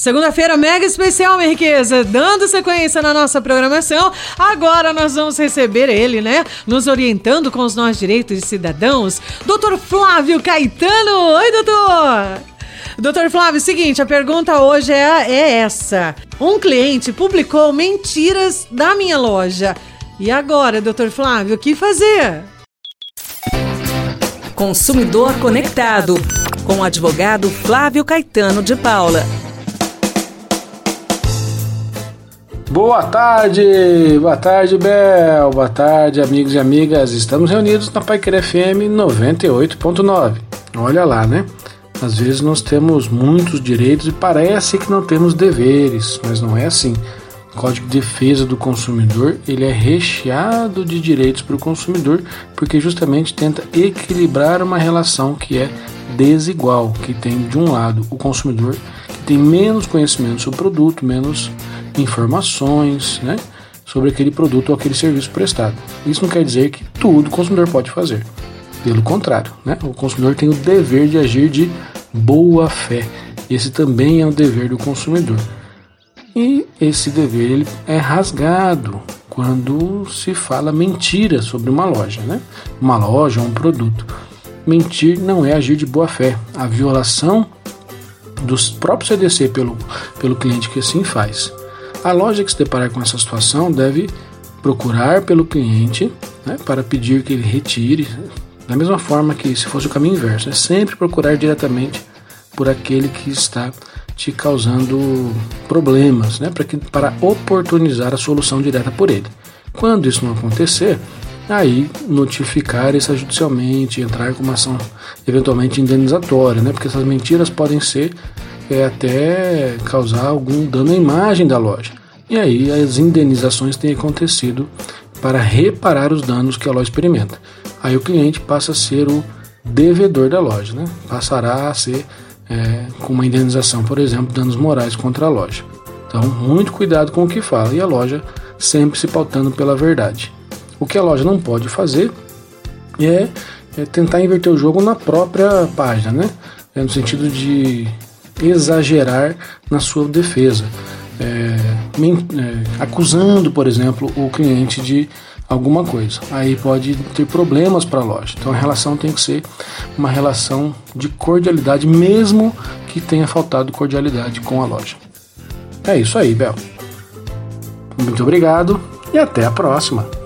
Segunda-feira mega especial, minha riqueza. Dando sequência na nossa programação, agora nós vamos receber ele, né? Nos orientando com os nossos direitos de cidadãos, Dr. Flávio Caetano. Oi, doutor! Doutor Flávio, seguinte, a pergunta hoje é, é essa. Um cliente publicou mentiras da minha loja. E agora, doutor Flávio, o que fazer? Consumidor Conectado, com o advogado Flávio Caetano de Paula. Boa tarde, boa tarde, Bel, boa tarde, amigos e amigas. Estamos reunidos na Paiquer FM 98.9. Olha lá, né? Às vezes nós temos muitos direitos e parece que não temos deveres, mas não é assim. O Código de Defesa do Consumidor ele é recheado de direitos para o consumidor, porque justamente tenta equilibrar uma relação que é desigual, que tem de um lado o consumidor tem menos conhecimento sobre o produto, menos informações, né, sobre aquele produto ou aquele serviço prestado. Isso não quer dizer que tudo o consumidor pode fazer. Pelo contrário, né, o consumidor tem o dever de agir de boa fé. Esse também é um dever do consumidor. E esse dever ele é rasgado quando se fala mentira sobre uma loja, né? Uma loja ou um produto. Mentir não é agir de boa fé. A violação do próprio CDC pelo, pelo cliente que assim faz. A loja que se deparar com essa situação deve procurar pelo cliente né, para pedir que ele retire, da mesma forma que se fosse o caminho inverso, é sempre procurar diretamente por aquele que está te causando problemas, né, para, que, para oportunizar a solução direta por ele. Quando isso não acontecer, aí notificar extrajudicialmente, entrar com uma ação eventualmente indenizatória, né, porque essas mentiras podem ser é, até causar algum dano à imagem da loja. E aí as indenizações têm acontecido para reparar os danos que a loja experimenta. Aí o cliente passa a ser o devedor da loja, né? passará a ser é, com uma indenização, por exemplo, danos morais contra a loja. Então, muito cuidado com o que fala e a loja sempre se pautando pela verdade. O que a loja não pode fazer é, é tentar inverter o jogo na própria página, né? É no sentido de exagerar na sua defesa, é, é, acusando, por exemplo, o cliente de alguma coisa. Aí pode ter problemas para a loja. Então a relação tem que ser uma relação de cordialidade, mesmo que tenha faltado cordialidade com a loja. É isso aí, Bel. Muito obrigado e até a próxima.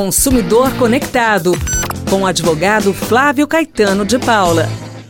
Consumidor Conectado, com o advogado Flávio Caetano de Paula.